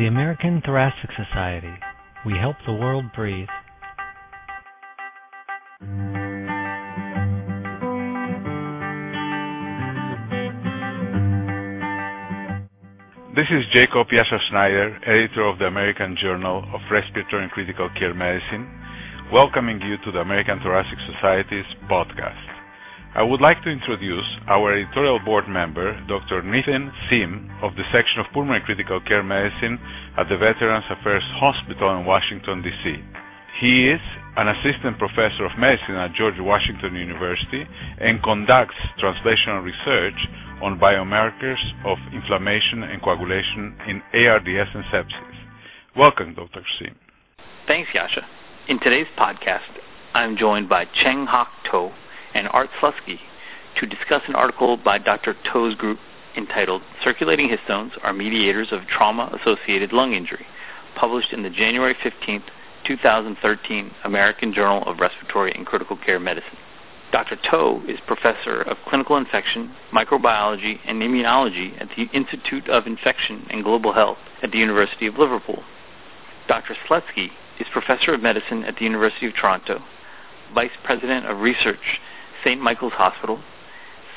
The American Thoracic Society. We help the world breathe. This is Jacob Yasser Schneider, editor of the American Journal of Respiratory and Critical Care Medicine, welcoming you to the American Thoracic Society's podcast. I would like to introduce our editorial board member, Dr. Nitin Seam of the Section of Pulmonary Critical Care Medicine at the Veterans Affairs Hospital in Washington, D.C. He is an assistant professor of medicine at George Washington University and conducts translational research on biomarkers of inflammation and coagulation in ARDS and sepsis. Welcome, Dr. Seam. Thanks, Yasha. In today's podcast, I'm joined by Cheng Hock Toh and Art Slutsky to discuss an article by Dr. Toh's group entitled Circulating Histones Are Mediators of Trauma-Associated Lung Injury, published in the January 15, 2013 American Journal of Respiratory and Critical Care Medicine. Dr. Toh is professor of clinical infection, microbiology, and immunology at the Institute of Infection and Global Health at the University of Liverpool. Dr. Slutsky is professor of medicine at the University of Toronto, vice president of research St. Michael's Hospital,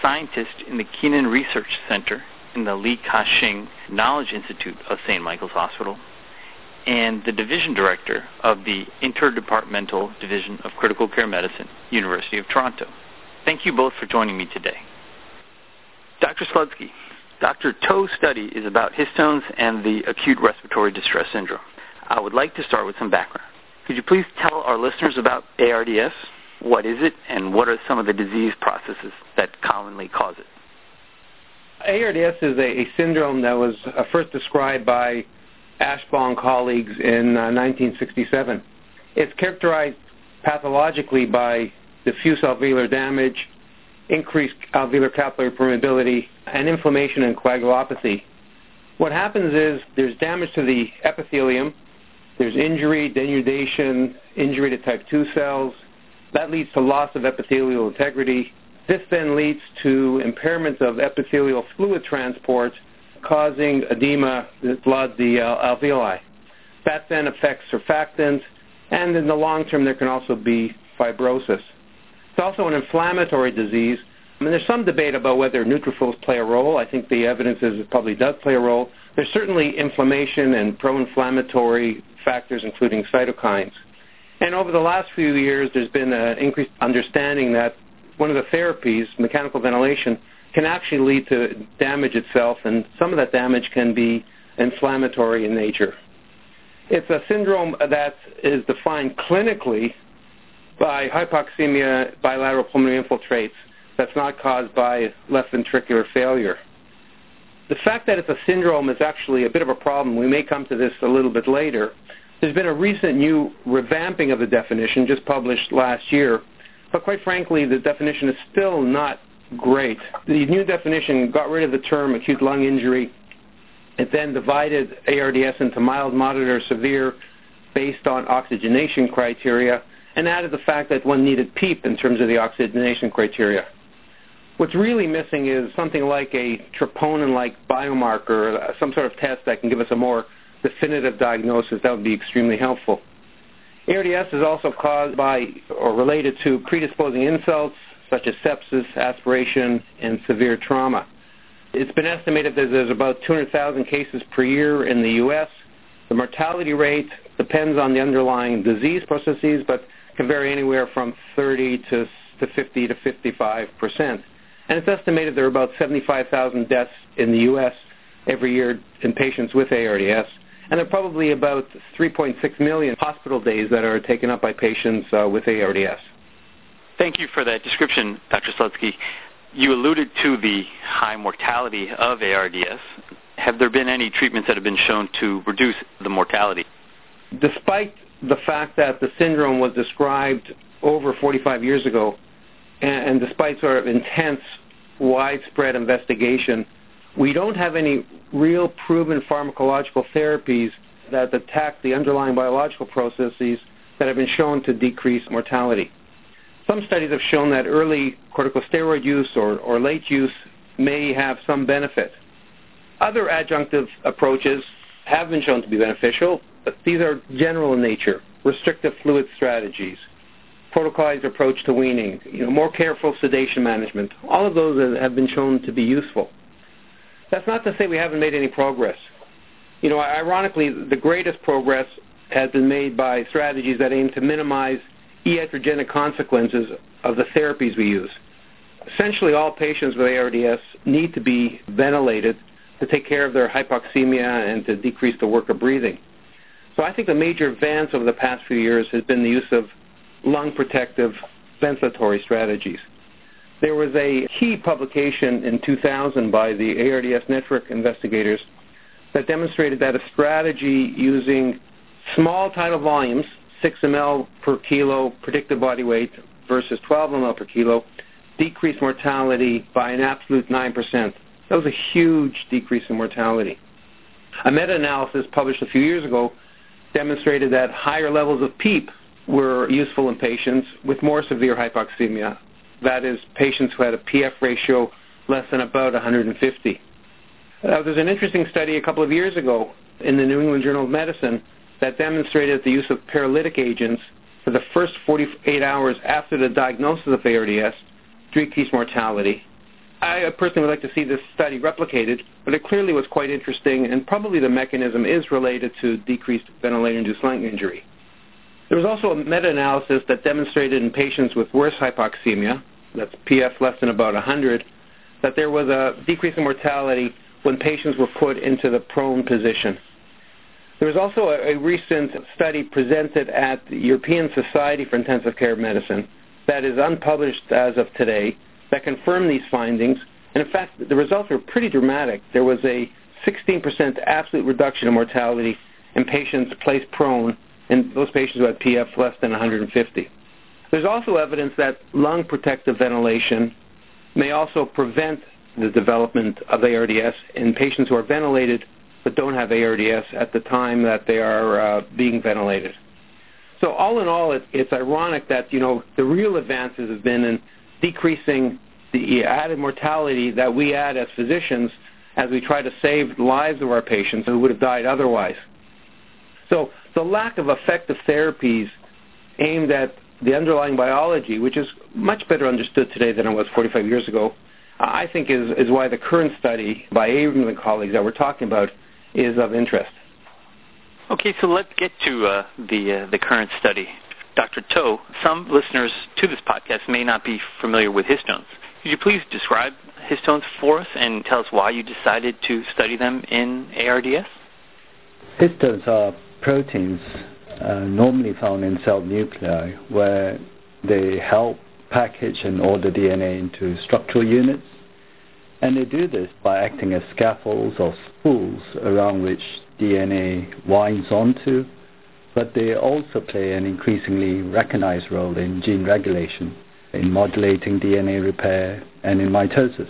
scientist in the Keenan Research Center in the Li Ka-shing Knowledge Institute of St. Michael's Hospital, and the division director of the Interdepartmental Division of Critical Care Medicine, University of Toronto. Thank you both for joining me today. Dr. Slutsky, Dr. Toh's study is about histones and the acute respiratory distress syndrome. I would like to start with some background. Could you please tell our listeners about ARDS? What is it, and what are some of the disease processes that commonly cause it? ARDS is a, a syndrome that was uh, first described by Ashbaugh colleagues in uh, 1967. It's characterized pathologically by diffuse alveolar damage, increased alveolar capillary permeability, and inflammation and coagulopathy. What happens is there's damage to the epithelium, there's injury, denudation, injury to type 2 cells, that leads to loss of epithelial integrity. This then leads to impairment of epithelial fluid transport, causing edema, the blood, the uh, alveoli. That then affects surfactants, and in the long term, there can also be fibrosis. It's also an inflammatory disease. I mean, there's some debate about whether neutrophils play a role. I think the evidence is it probably does play a role. There's certainly inflammation and pro-inflammatory factors, including cytokines. And over the last few years, there's been an increased understanding that one of the therapies, mechanical ventilation, can actually lead to damage itself, and some of that damage can be inflammatory in nature. It's a syndrome that is defined clinically by hypoxemia bilateral pulmonary infiltrates that's not caused by left ventricular failure. The fact that it's a syndrome is actually a bit of a problem. We may come to this a little bit later. There's been a recent new revamping of the definition, just published last year, but quite frankly, the definition is still not great. The new definition got rid of the term acute lung injury. It then divided ARDS into mild, moderate, or severe based on oxygenation criteria and added the fact that one needed PEEP in terms of the oxygenation criteria. What's really missing is something like a troponin-like biomarker, some sort of test that can give us a more definitive diagnosis, that would be extremely helpful. ARDS is also caused by or related to predisposing insults such as sepsis, aspiration, and severe trauma. It's been estimated that there's about 200,000 cases per year in the U.S. The mortality rate depends on the underlying disease processes, but can vary anywhere from 30 to, to 50 to 55 percent. And it's estimated there are about 75,000 deaths in the U.S. every year in patients with ARDS and there are probably about 3.6 million hospital days that are taken up by patients uh, with ARDS. Thank you for that description, Dr. Slutsky. You alluded to the high mortality of ARDS. Have there been any treatments that have been shown to reduce the mortality? Despite the fact that the syndrome was described over 45 years ago, and, and despite sort of intense, widespread investigation, we don't have any real proven pharmacological therapies that attack the underlying biological processes that have been shown to decrease mortality. Some studies have shown that early corticosteroid use or, late use may have some benefit. Other adjunctive approaches have been shown to be beneficial, but these are general in nature. Restrictive fluid strategies, protocolized approach to weaning, more careful sedation management. All of those have been shown to be useful. That's not to say we haven't made any progress. You know, ironically, the greatest progress has been made by strategies that aim to minimize iatrogenic consequences of the therapies we use. Essentially, all patients with ARDS need to be ventilated to take care of their hypoxemia and to decrease the work of breathing. So I think the major advance over the past few years has been the use of lung protective ventilatory strategies. There was a key publication in 2000 by the ARDS network investigators that demonstrated that a strategy using small tidal volumes, 6 ml per kilo predicted body weight versus 12 ml per kilo, decreased mortality by an absolute 9%. That was a huge decrease in mortality. A meta-analysis published a few years ago demonstrated that higher levels of PEEP were useful in patients with more severe hypoxemia. That is, patients who had a PF ratio less than about 150. Uh, there's an interesting study a couple of years ago in the New England Journal of Medicine that demonstrated the use of paralytic agents for the first 48 hours after the diagnosis of ARDS decreased mortality. I personally would like to see this study replicated, but it clearly was quite interesting, and probably the mechanism is related to decreased ventilator-induced lung injury. There was also a meta-analysis that demonstrated in patients with worse hypoxemia, that's PF less than about 100, that there was a decrease in mortality when patients were put into the prone position. There was also a, recent study presented at the European Society for Intensive Care Medicine that is unpublished as of today that confirmed these findings. And in fact, the results were pretty dramatic. There was a 16% absolute reduction in mortality in patients placed prone in those patients who had PF less than 150. There's also evidence that lung protective ventilation may also prevent the development of ARDS in patients who are ventilated but don't have ARDS at the time that they are uh, being ventilated. So all in all, it, it's ironic that you know the real advances have been in decreasing the added mortality that we add as physicians as we try to save the lives of our patients who would have died otherwise. So the lack of effective therapies aimed at the underlying biology, which is much better understood today than it was 45 years ago, I think is, is why the current study by Abrams and colleagues that we're talking about is of interest. Okay, so let's get to uh, the uh, the current study. Dr. Toh, some listeners to this podcast may not be familiar with histones. Could you please describe histones for us and tell us why you decided to study them in ARDS? Histones are proteins uh, normally found in cell nuclei where they help package and order DNA into structural units. And they do this by acting as scaffolds or spools around which DNA winds onto, but they also play an increasingly recognized role in gene regulation, in modulating DNA repair, and in mitosis.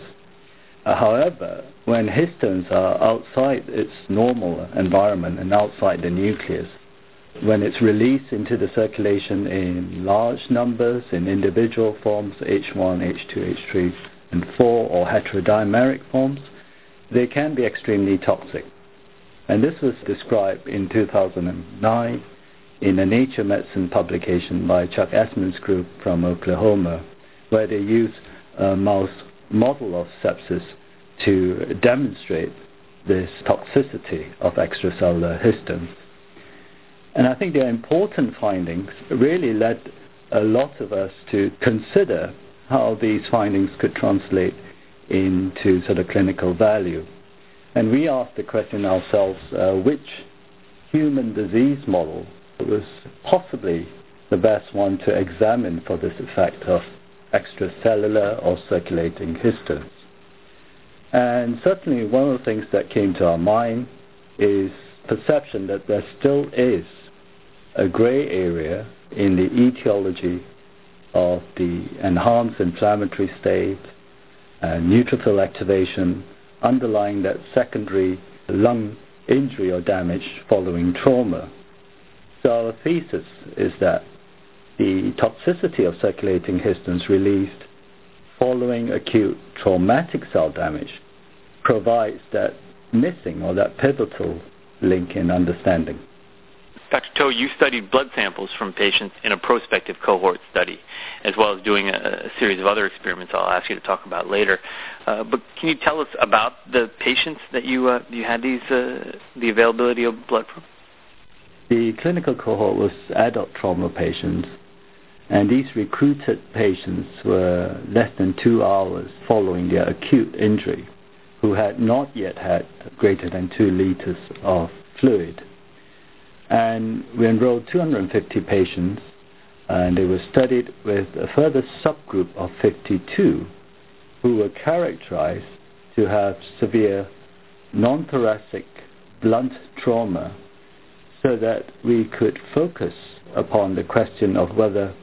Uh, however, when histones are outside its normal environment and outside the nucleus, when it's released into the circulation in large numbers, in individual forms, H1, H2, H3, and 4, or heterodimeric forms, they can be extremely toxic. And this was described in 2009 in a Nature Medicine publication by Chuck Esmon's group from Oklahoma, where they used a mouse model of sepsis to demonstrate this toxicity of extracellular histones. And I think their important findings really led a lot of us to consider how these findings could translate into sort of clinical value. And we asked the question ourselves, uh, which human disease model was possibly the best one to examine for this effect of extracellular or circulating histones. And certainly one of the things that came to our mind is perception that there still is a gray area in the etiology of the enhanced inflammatory state, and neutrophil activation underlying that secondary lung injury or damage following trauma. So our thesis is that the toxicity of circulating histones released following acute traumatic cell damage provides that missing or that pivotal link in understanding. Dr. Toh, you studied blood samples from patients in a prospective cohort study, as well as doing a, a series of other experiments I'll ask you to talk about later. Uh, but can you tell us about the patients that you uh, you had these uh, the availability of blood from? The clinical cohort was adult trauma patients, and these recruited patients were less than two hours following their acute injury, who had not yet had greater than two liters of fluid. And we enrolled 250 patients, and they were studied with a further subgroup of 52 who were characterized to have severe non-thoracic blunt trauma so that we could focus upon the question of whether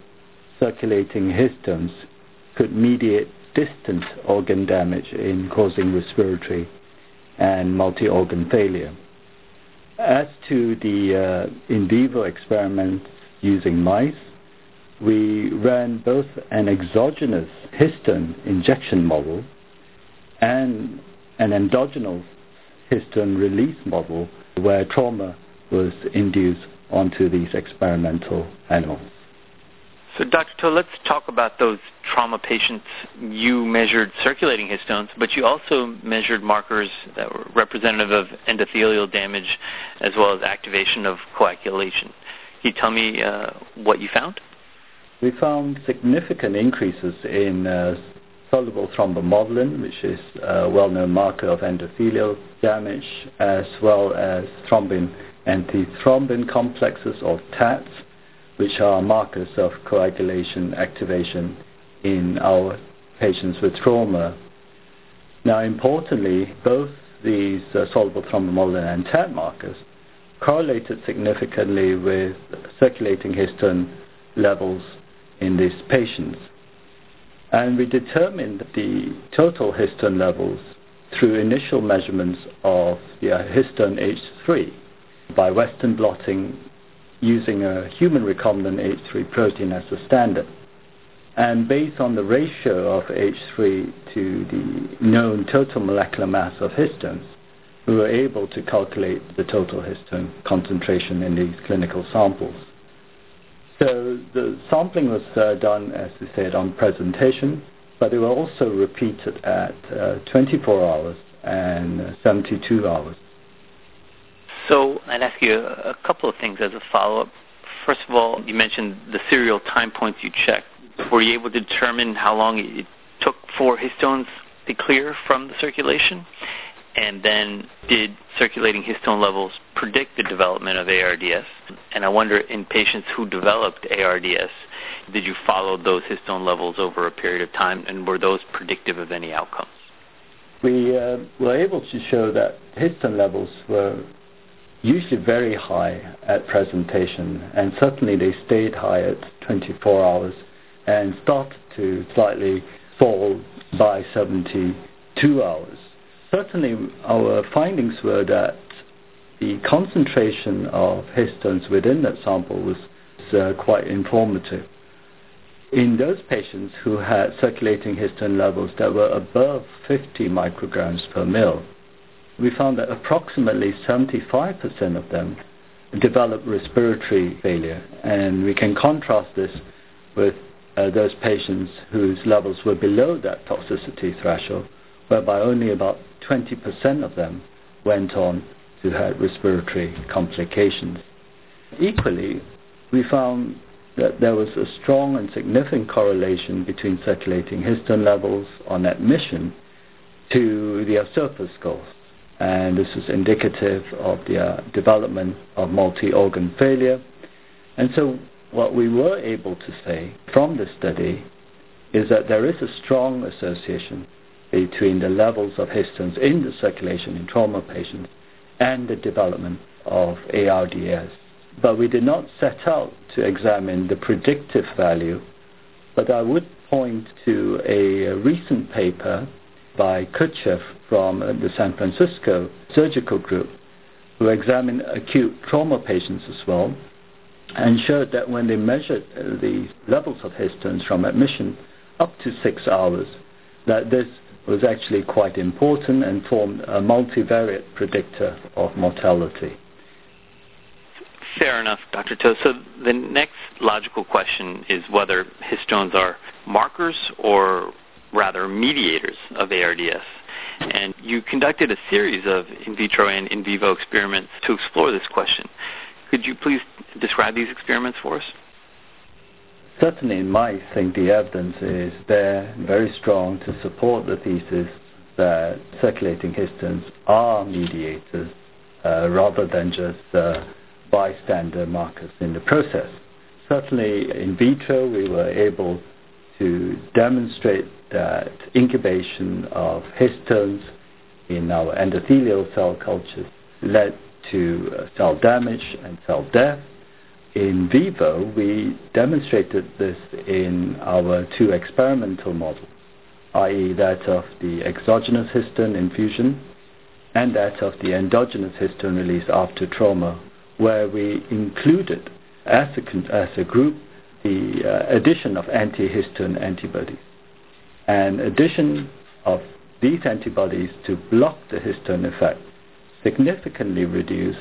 circulating histones could mediate distant organ damage in causing respiratory and multi-organ failure. As to the uh, in vivo experiments using mice, we ran both an exogenous histone injection model and an endogenous histone release model where trauma was induced onto these experimental animals. So, Dr. Toh, let's talk about those trauma patients. You measured circulating histones, but you also measured markers that were representative of endothelial damage as well as activation of coagulation. Can you tell me uh, what you found? We found significant increases in uh, soluble thrombomodulin, which is a well-known marker of endothelial damage, as well as thrombin antithrombin complexes or TATs, which are markers of coagulation activation in our patients with trauma. Now, importantly, both these uh, soluble thrombomodulin and TAT markers correlated significantly with circulating histone levels in these patients. And we determined the total histone levels through initial measurements of the histone H3 by Western blotting using a human recombinant H3 protein as a standard. And based on the ratio of H3 to the known total molecular mass of histones, we were able to calculate the total histone concentration in these clinical samples. So the sampling was uh, done, as we said, on presentation, but they were also repeated at uh, 24 hours and 72 hours. So I'd ask you a, couple of things as a follow-up. First of all, you mentioned the serial time points you checked. Were you able to determine how long it took for histones to clear from the circulation? And then did circulating histone levels predict the development of ARDS? And I wonder, in patients who developed ARDS, did you follow those histone levels over a period of time, and were those predictive of any outcomes? We uh, were able to show that histone levels were usually very high at presentation, and certainly they stayed high at 24 hours and started to slightly fall by 72 hours. Certainly, our findings were that the concentration of histones within that sample was uh, quite informative. In those patients who had circulating histone levels that were above 50 micrograms per mil, we found that approximately 75% of them develop respiratory failure. And we can contrast this with uh, those patients whose levels were below that toxicity threshold, whereby only about 20% of them went on to have respiratory complications. Equally, we found that there was a strong and significant correlation between circulating histone levels on admission to the SOFA scores and this is indicative of the uh, development of multi-organ failure. And so what we were able to say from this study is that there is a strong association between the levels of histones in the circulation in trauma patients and the development of ARDS. But we did not set out to examine the predictive value, but I would point to a recent paper by Kutcher from uh, the San Francisco surgical group, who examined acute trauma patients as well, and showed that when they measured uh, the levels of histones from admission up to six hours, that this was actually quite important and formed a multivariate predictor of mortality. Fair enough, Dr. Toh. So the next logical question is whether histones are markers or rather mediators of ARDS. And you conducted a series of in vitro and in vivo experiments to explore this question. Could you please describe these experiments for us? Certainly, in mice, I think the evidence is there very strong to support the thesis that circulating histones are mediators uh, rather than just uh, bystander markers in the process. Certainly, in vitro, we were able to demonstrate that incubation of histones in our endothelial cell cultures led to uh, cell damage and cell death. In vivo, we demonstrated this in our two experimental models, i.e., that of the exogenous histone infusion and that of the endogenous histone release after trauma, where we included as a, as a group the uh, addition of antihistone antibodies. And addition of these antibodies to block the histone effect significantly reduce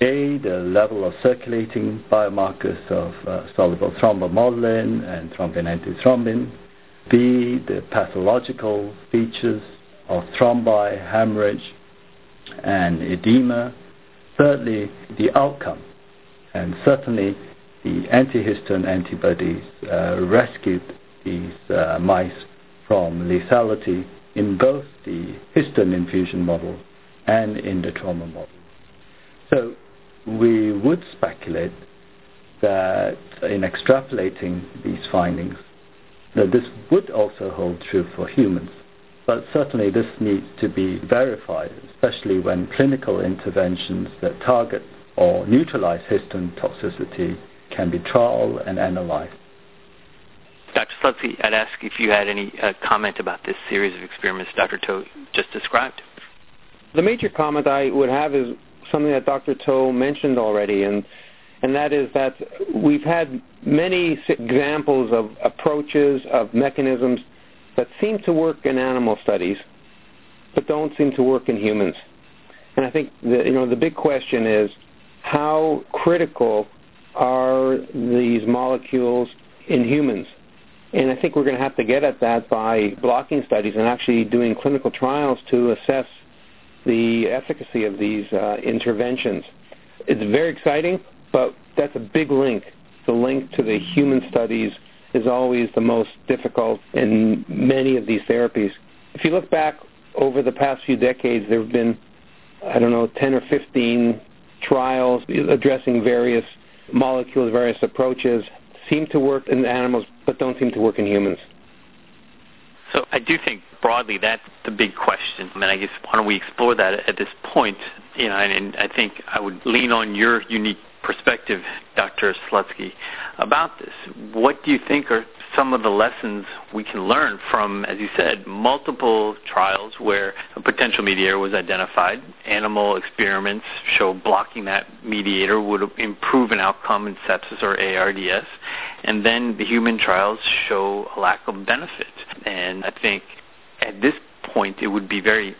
A, the level of circulating biomarkers of uh, soluble thrombomodulin and thrombin antithrombin, B, the pathological features of thrombi, hemorrhage, and edema. Thirdly, the outcome. And certainly, the antihistone antibodies uh, rescued these uh, mice from lethality in both the histone infusion model and in the trauma model. So we would speculate that in extrapolating these findings, that this would also hold true for humans. But certainly this needs to be verified, especially when clinical interventions that target or neutralize histone toxicity can be trialed and analyzed. Dr. Slutsky, I'd ask if you had any uh, comment about this series of experiments Dr. Toh just described. The major comment I would have is something that Dr. Toh mentioned already, and and that is that we've had many examples of approaches, of mechanisms that seem to work in animal studies, but don't seem to work in humans. And I think the, you know the big question is how critical are these molecules in humans? And I think we're going to have to get at that by blocking studies and actually doing clinical trials to assess the efficacy of these uh, interventions. It's very exciting, but that's a big link. The link to the human studies is always the most difficult in many of these therapies. If you look back over the past few decades, there have been, I don't know, 10 or 15 trials addressing various molecules, various approaches, seem to work in animals but don't seem to work in humans. So I do think broadly that's the big question. I mean, I guess why don't we explore that at this point? You know, and, and I think I would lean on your unique perspective, Dr. Slutsky, about this. What do you think are some of the lessons we can learn from, as you said, multiple trials where a potential mediator was identified? Animal experiments show blocking that mediator would improve an outcome in sepsis or ARDS, and then the human trials show a lack of benefit. And I think at this point it would be very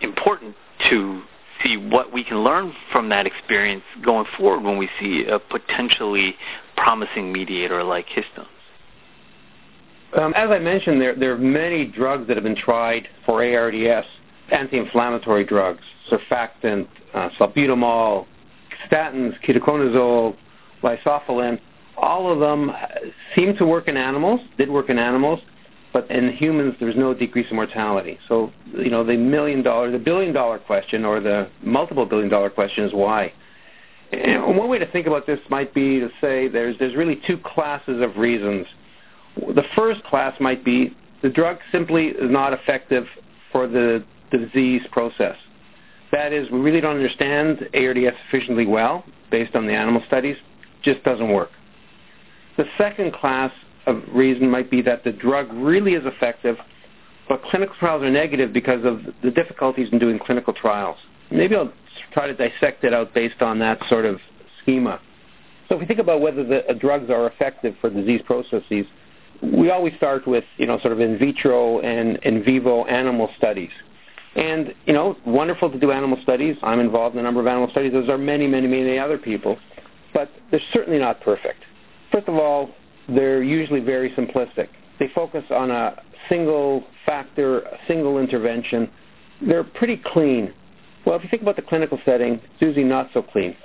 important to see what we can learn from that experience going forward when we see a potentially promising mediator like histones. Um, as I mentioned, there, are many drugs that have been tried for ARDS, anti-inflammatory drugs, surfactant, uh, salbutamol, statins, ketoconazole, lisofylline. All of them seem to work in animals, did work in animals, but in humans there's no decrease in mortality. So, you know, the million dollar, the billion dollar question or the multiple billion dollar question is why. And one way to think about this might be to say there's there's really two classes of reasons. The first class might be the drug simply is not effective for the, disease process. That is, we really don't understand ARDS sufficiently well based on the animal studies. Just doesn't work. The second class of reason might be that the drug really is effective, but clinical trials are negative because of the difficulties in doing clinical trials. Maybe I'll try to dissect it out based on that sort of schema. So if we think about whether the uh, drugs are effective for disease processes, we always start with, you know, sort of in vitro and in vivo animal studies. And, you know, wonderful to do animal studies. I'm involved in a number of animal studies. Those are many, many, many other people. But they're certainly not perfect. First of all, they're usually very simplistic. They focus on a single factor, a single intervention. They're pretty clean. Well, if you think about the clinical setting, it's usually not so clean.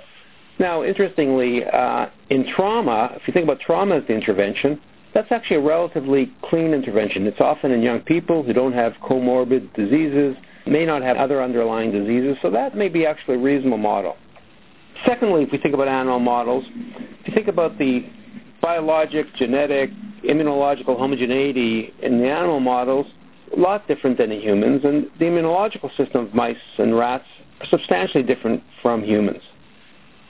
Now, interestingly, uh, in trauma, if you think about trauma as the intervention, that's actually a relatively clean intervention. It's often in young people who don't have comorbid diseases, may not have other underlying diseases, so that may be actually a reasonable model. Secondly, if we think about animal models, if you think about the biologic, genetic, immunological homogeneity in the animal models, a lot different than in humans, and the immunological system of mice and rats are substantially different from humans.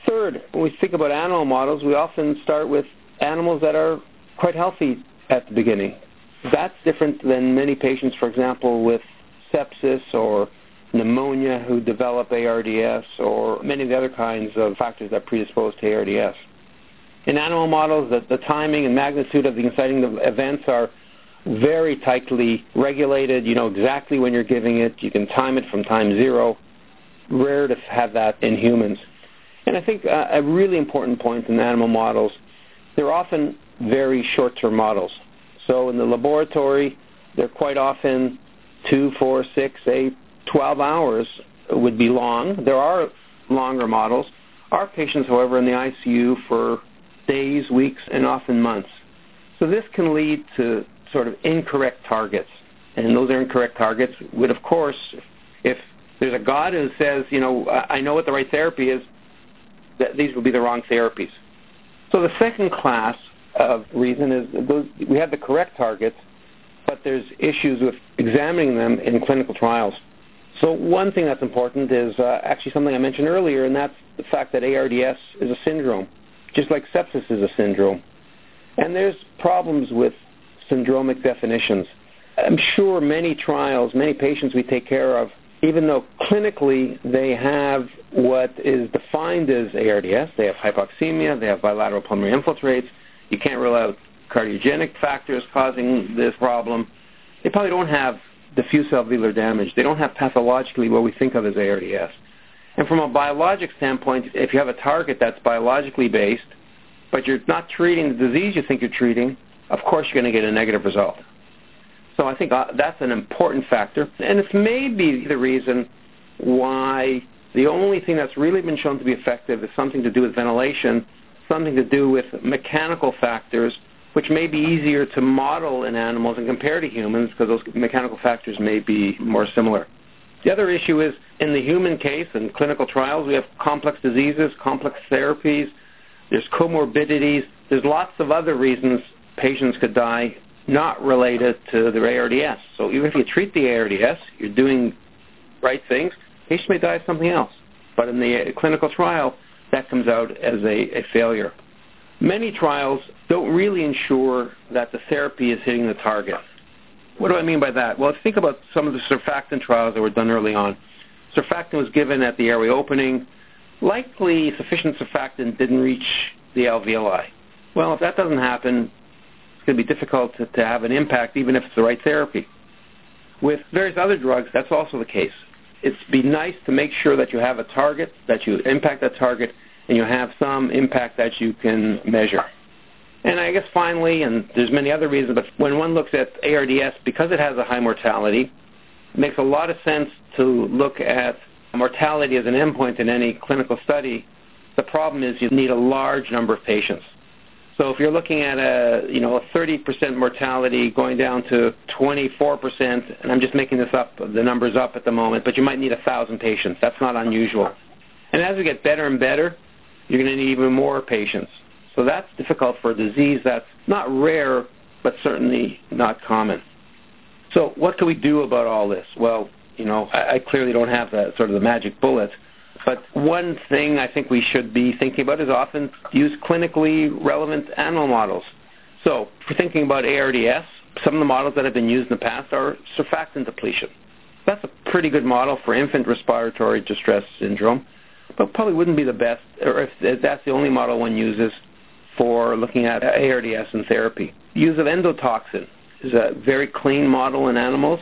Third, when we think about animal models, we often start with animals that are quite healthy at the beginning. That's different than many patients, for example, with sepsis or pneumonia who develop ARDS or many of the other kinds of factors that predispose to ARDS. In animal models, the, timing and magnitude of the inciting events are very tightly regulated. You know exactly when you're giving it. You can time it from time zero. Rare to have that in humans. And I think a really important point in animal models, they're often very short-term models. So in the laboratory, they're quite often two, four, six, eight, 12 hours would be long. There are longer models. Our patients, however, in the ICU for days, weeks, and often months. So this can lead to sort of incorrect targets. And those are incorrect targets would, of course, if there's a God who says, you know, I know what the right therapy is, these will be the wrong therapies. So the second class reason is we have the correct targets, but there's issues with examining them in clinical trials. So one thing that's important is uh, actually something I mentioned earlier, and that's the fact that ARDS is a syndrome, just like sepsis is a syndrome. And there's problems with syndromic definitions. I'm sure many trials, many patients we take care of, even though clinically they have what is defined as ARDS, they have hypoxemia, they have bilateral pulmonary infiltrates, you can't rule out cardiogenic factors causing this problem. They probably don't have diffuse alveolar damage. They don't have pathologically what we think of as ARDS. And from a biologic standpoint, if you have a target that's biologically based, but you're not treating the disease you think you're treating, of course you're going to get a negative result. So I think uh, that's an important factor. And it's maybe the reason why the only thing that's really been shown to be effective is something to do with ventilation, something to do with mechanical factors, which may be easier to model in animals and compare to humans because those mechanical factors may be more similar. The other issue is in the human case, in clinical trials, we have complex diseases, complex therapies, there's comorbidities, there's lots of other reasons patients could die not related to their ARDS. So even if you treat the ARDS, you're doing right things, patient may die of something else. But in the clinical trial, that comes out as a, failure. Many trials don't really ensure that the therapy is hitting the target. What do I mean by that? Well, think about some of the surfactant trials that were done early on. Surfactant was given at the airway opening. Likely sufficient surfactant didn't reach the alveoli. Well, if that doesn't happen, it's going to be difficult to have an impact even if it's the right therapy. With various other drugs, that's also the case. It's be nice to make sure that you have a target, that you impact that target, and you have some impact that you can measure. And I guess finally, and there's many other reasons, but when one looks at ARDS, because it has a high mortality, it makes a lot of sense to look at mortality as an endpoint in any clinical study. The problem is you need a large number of patients. So if you're looking at a you know a 30% mortality going down to 24%, and I'm just making this up, the numbers up at the moment, but you might need a thousand patients. That's not unusual. And as we get better and better, you're going to need even more patients. So that's difficult for a disease that's not rare, but certainly not common. So what can we do about all this? Well, you know, I, clearly don't have that sort of the magic bullet. But one thing I think we should be thinking about is often use clinically relevant animal models. So we're thinking about ARDS, some of the models that have been used in the past are surfactant depletion. That's a pretty good model for infant respiratory distress syndrome but probably wouldn't be the best, or if that's the only model one uses for looking at ARDS and therapy. Use of endotoxin is a very clean model in animals.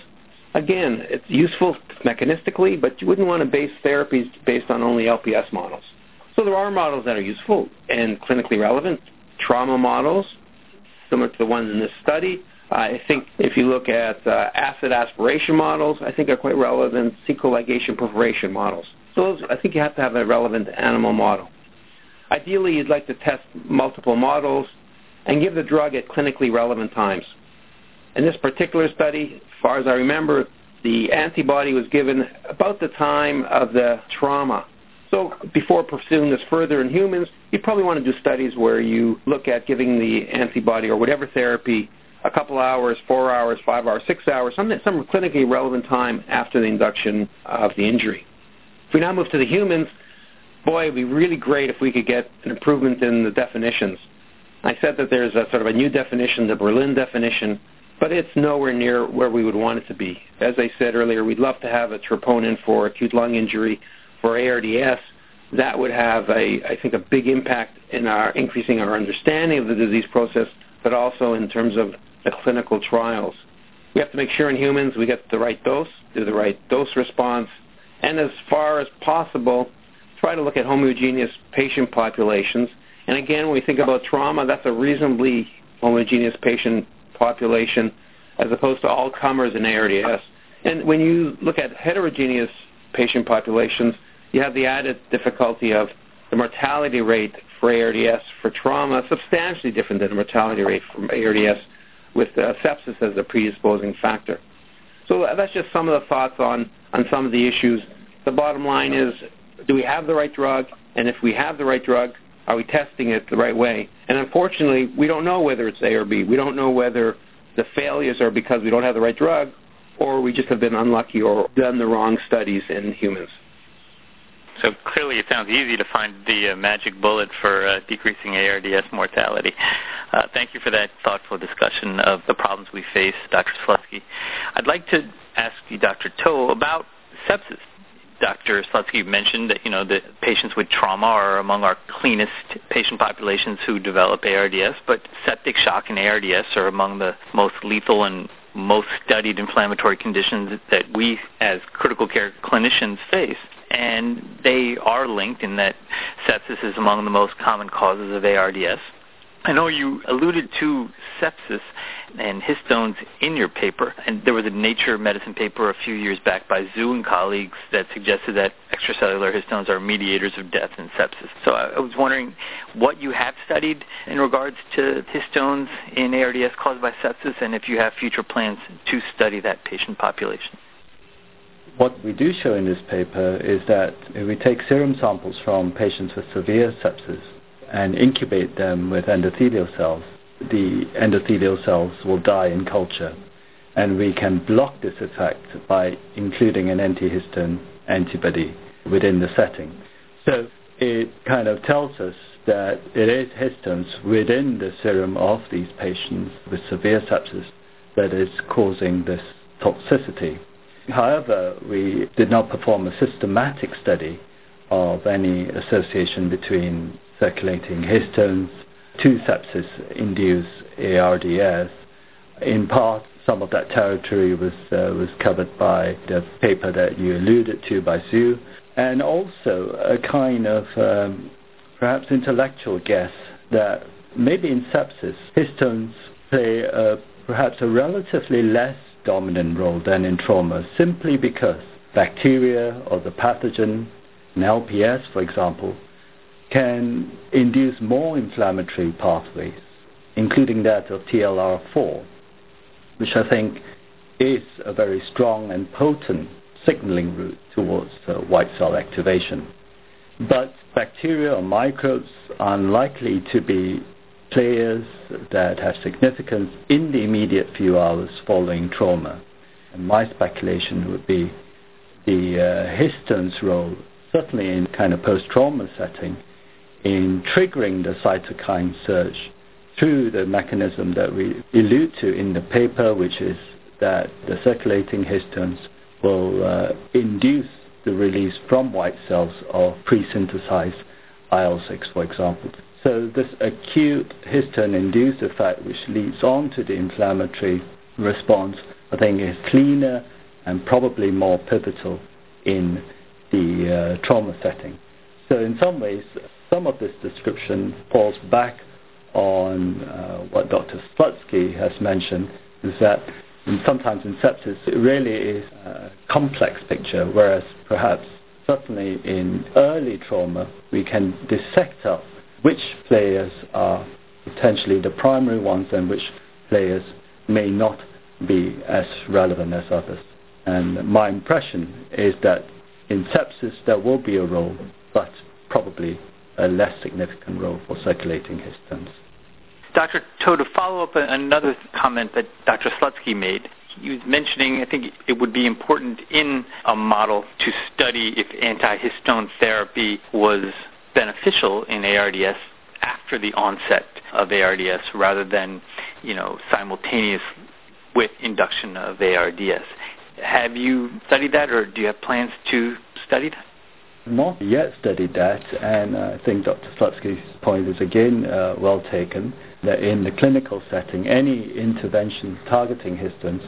Again, it's useful mechanistically, but you wouldn't want to base therapies based on only LPS models. So there are models that are useful and clinically relevant. Trauma models, similar to the ones in this study. I think if you look at uh, acid aspiration models, I think are quite relevant. Cecal ligation perforation models. So those, I think you have to have a relevant animal model. Ideally, you'd like to test multiple models and give the drug at clinically relevant times. In this particular study, as far as I remember, the antibody was given about the time of the trauma. So before pursuing this further in humans, you probably want to do studies where you look at giving the antibody or whatever therapy a couple hours, four hours, five hours, six hours, some, some clinically relevant time after the induction of the injury. If we now move to the humans, boy, it would be really great if we could get an improvement in the definitions. I said that there's a sort of a new definition, the Berlin definition, but it's nowhere near where we would want it to be. As I said earlier, we'd love to have a troponin for acute lung injury for ARDS. That would have I think, a big impact in our increasing our understanding of the disease process, but also in terms of the clinical trials. We have to make sure in humans we get the right dose, do the right dose response, and as far as possible, try to look at homogeneous patient populations. And again, when we think about trauma, that's a reasonably homogeneous patient population as opposed to all comers in ARDS. And when you look at heterogeneous patient populations, you have the added difficulty of the mortality rate for ARDS for trauma substantially different than the mortality rate from ARDS with uh, sepsis as a predisposing factor. So that's just some of the thoughts on, on some of the issues. The bottom line is, do we have the right drug? And if we have the right drug, are we testing it the right way? And unfortunately, we don't know whether it's A or B. We don't know whether the failures are because we don't have the right drug or we just have been unlucky or done the wrong studies in humans. So clearly, it sounds easy to find the uh, magic bullet for uh, decreasing ARDS mortality. Uh, thank you for that thoughtful discussion of the problems we face, Dr. Slutsky. I'd like to ask you, Dr. Toh, about sepsis. Dr. Slutsky mentioned that you know the patients with trauma are among our cleanest patient populations who develop ARDS, but septic shock and ARDS are among the most lethal and most studied inflammatory conditions that we as critical care clinicians face. And they are linked in that sepsis is among the most common causes of ARDS. I know you alluded to sepsis and histones in your paper, and there was a Nature Medicine paper a few years back by Xu and colleagues that suggested that extracellular histones are mediators of death in sepsis. So I was wondering what you have studied in regards to histones in ARDS caused by sepsis, and if you have future plans to study that patient population. What we do show in this paper is that we take serum samples from patients with severe sepsis and incubate them with endothelial cells, the endothelial cells will die in culture. And we can block this effect by including an antihistone antibody within the setting. So it kind of tells us that it is histones within the serum of these patients with severe sepsis that is causing this toxicity. However, we did not perform a systematic study of any association between circulating histones to sepsis-induced ARDS. In part, some of that territory was uh, was covered by the paper that you alluded to by Xu, and also a kind of um, perhaps intellectual guess that maybe in sepsis histones play a, perhaps a relatively less dominant role than in trauma, simply because bacteria or the pathogen, in LPS, for example, can induce more inflammatory pathways, including that of TLR4, which I think is a very strong and potent signaling route towards uh, white cell activation. But bacteria or microbes are unlikely to be players that have significance in the immediate few hours following trauma. And my speculation would be the uh, histone's role, certainly in kind of post-trauma setting, in triggering the cytokine surge through the mechanism that we allude to in the paper, which is that the circulating histones will uh, induce the release from white cells of pre-synthesized IL-6, for example. So this acute histone-induced effect, which leads on to the inflammatory response, I think is cleaner and probably more pivotal in the uh, trauma setting. So in some ways, some of this description falls back on uh, what Dr. Slutsky has mentioned, is that sometimes in sepsis it really is a complex picture, whereas perhaps certainly in early trauma we can dissect up which players are potentially the primary ones and which players may not be as relevant as others. And my impression is that in sepsis there will be a role, but probably a less significant role for circulating histones. Dr. Toh, to follow up on another comment that Dr. Slutsky made, he was mentioning, I think it would be important in a model to study if antihistone therapy was beneficial in ARDS after the onset of ARDS rather than, you know, simultaneous with induction of ARDS. Have you studied that, or do you have plans to study that? Not yet studied that, and I think Dr. Slutsky's point is again uh, well taken. That in the clinical setting, any intervention targeting histones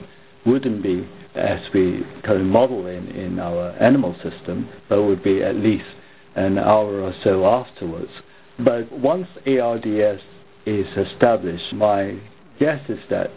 wouldn't be as we kind of model in, in our animal system, but would be at least an hour or so afterwards. But once ARDS is established, my guess is that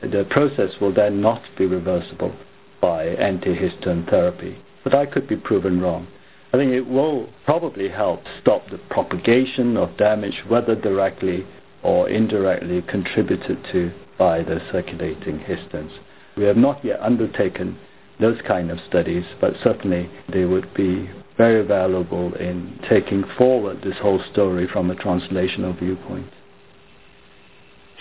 the process will then not be reversible by antihistone therapy. But I could be proven wrong. I think it will probably help stop the propagation of damage, whether directly or indirectly contributed to by the circulating histones. We have not yet undertaken those kind of studies, but certainly they would be very valuable in taking forward this whole story from a translational viewpoint.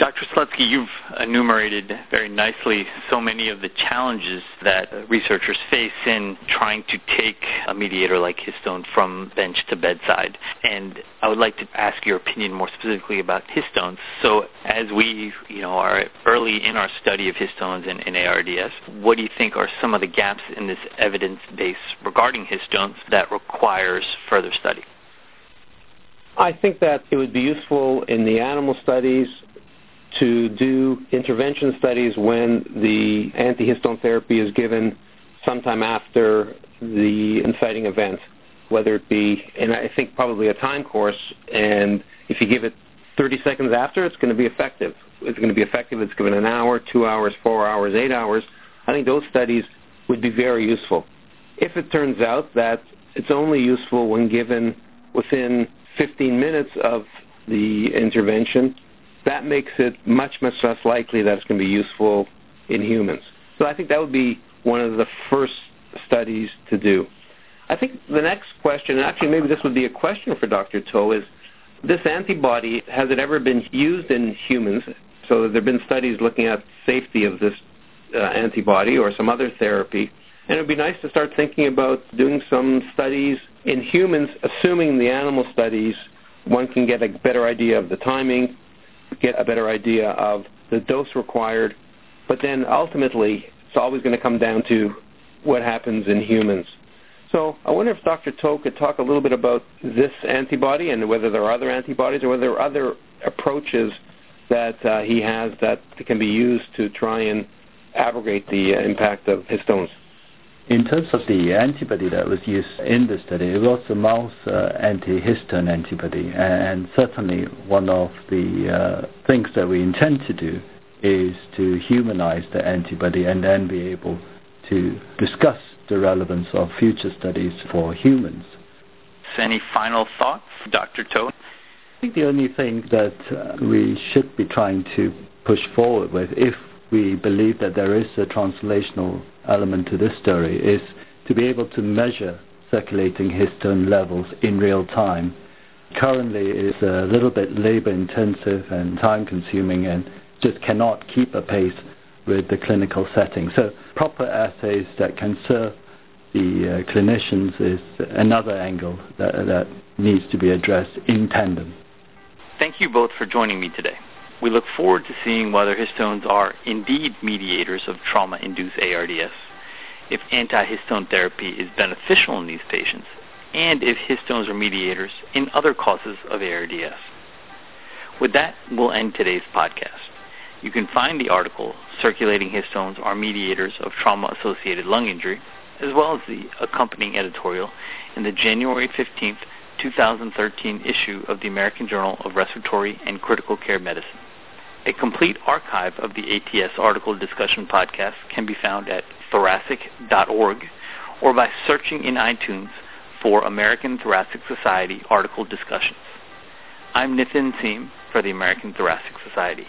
Dr. Slutsky, you've enumerated very nicely so many of the challenges that researchers face in trying to take a mediator like histone from bench to bedside. And I would like to ask your opinion more specifically about histones. So as we you know, are early in our study of histones in, in ARDS, what do you think are some of the gaps in this evidence base regarding histones that requires further study? I think that it would be useful in the animal studies to do intervention studies when the antihistone therapy is given sometime after the inciting event, whether it be, and I think probably a time course, and if you give it 30 seconds after, it's going to be effective. It's going to be effective. It's given an hour, two hours, four hours, eight hours. I think those studies would be very useful. If it turns out that it's only useful when given within 15 minutes of the intervention, that makes it much, much less likely that it's going to be useful in humans. So I think that would be one of the first studies to do. I think the next question, and actually maybe this would be a question for Dr. Toh, is this antibody, has it ever been used in humans? So there have been studies looking at safety of this uh, antibody or some other therapy. And it would be nice to start thinking about doing some studies in humans, assuming the animal studies, one can get a better idea of the timing, get a better idea of the dose required. But then ultimately, it's always going to come down to what happens in humans. So I wonder if Dr. Toh could talk a little bit about this antibody and whether there are other antibodies or whether there are other approaches that uh, he has that can be used to try and abrogate the uh, impact of histones. In terms of the antibody that was used in the study, it was a mouse uh, antihistone antibody, and certainly one of the uh, things that we intend to do is to humanize the antibody and then be able to discuss the relevance of future studies for humans. Any final thoughts, Dr. Toh? I think the only thing that uh, we should be trying to push forward with, if we believe that there is a translational element to this story is to be able to measure circulating histone levels in real time. Currently, it's a little bit labor intensive and time consuming and just cannot keep a pace with the clinical setting. So, proper assays that can serve the uh, clinicians is another angle that needs to be addressed in tandem. Thank you both for joining me today. We look forward to seeing whether histones are indeed mediators of trauma-induced ARDS, if antihistone therapy is beneficial in these patients, and if histones are mediators in other causes of ARDS. With that, we'll end today's podcast. You can find the article, Circulating Histones Are Mediators of Trauma-Associated Lung Injury, as well as the accompanying editorial in the January 15, 2013 issue of the American Journal of Respiratory and Critical Care Medicine. A complete archive of the ATS article discussion podcast can be found at thoracic.org or by searching in iTunes for American Thoracic Society article discussions. I'm Nitin Seam for the American Thoracic Society.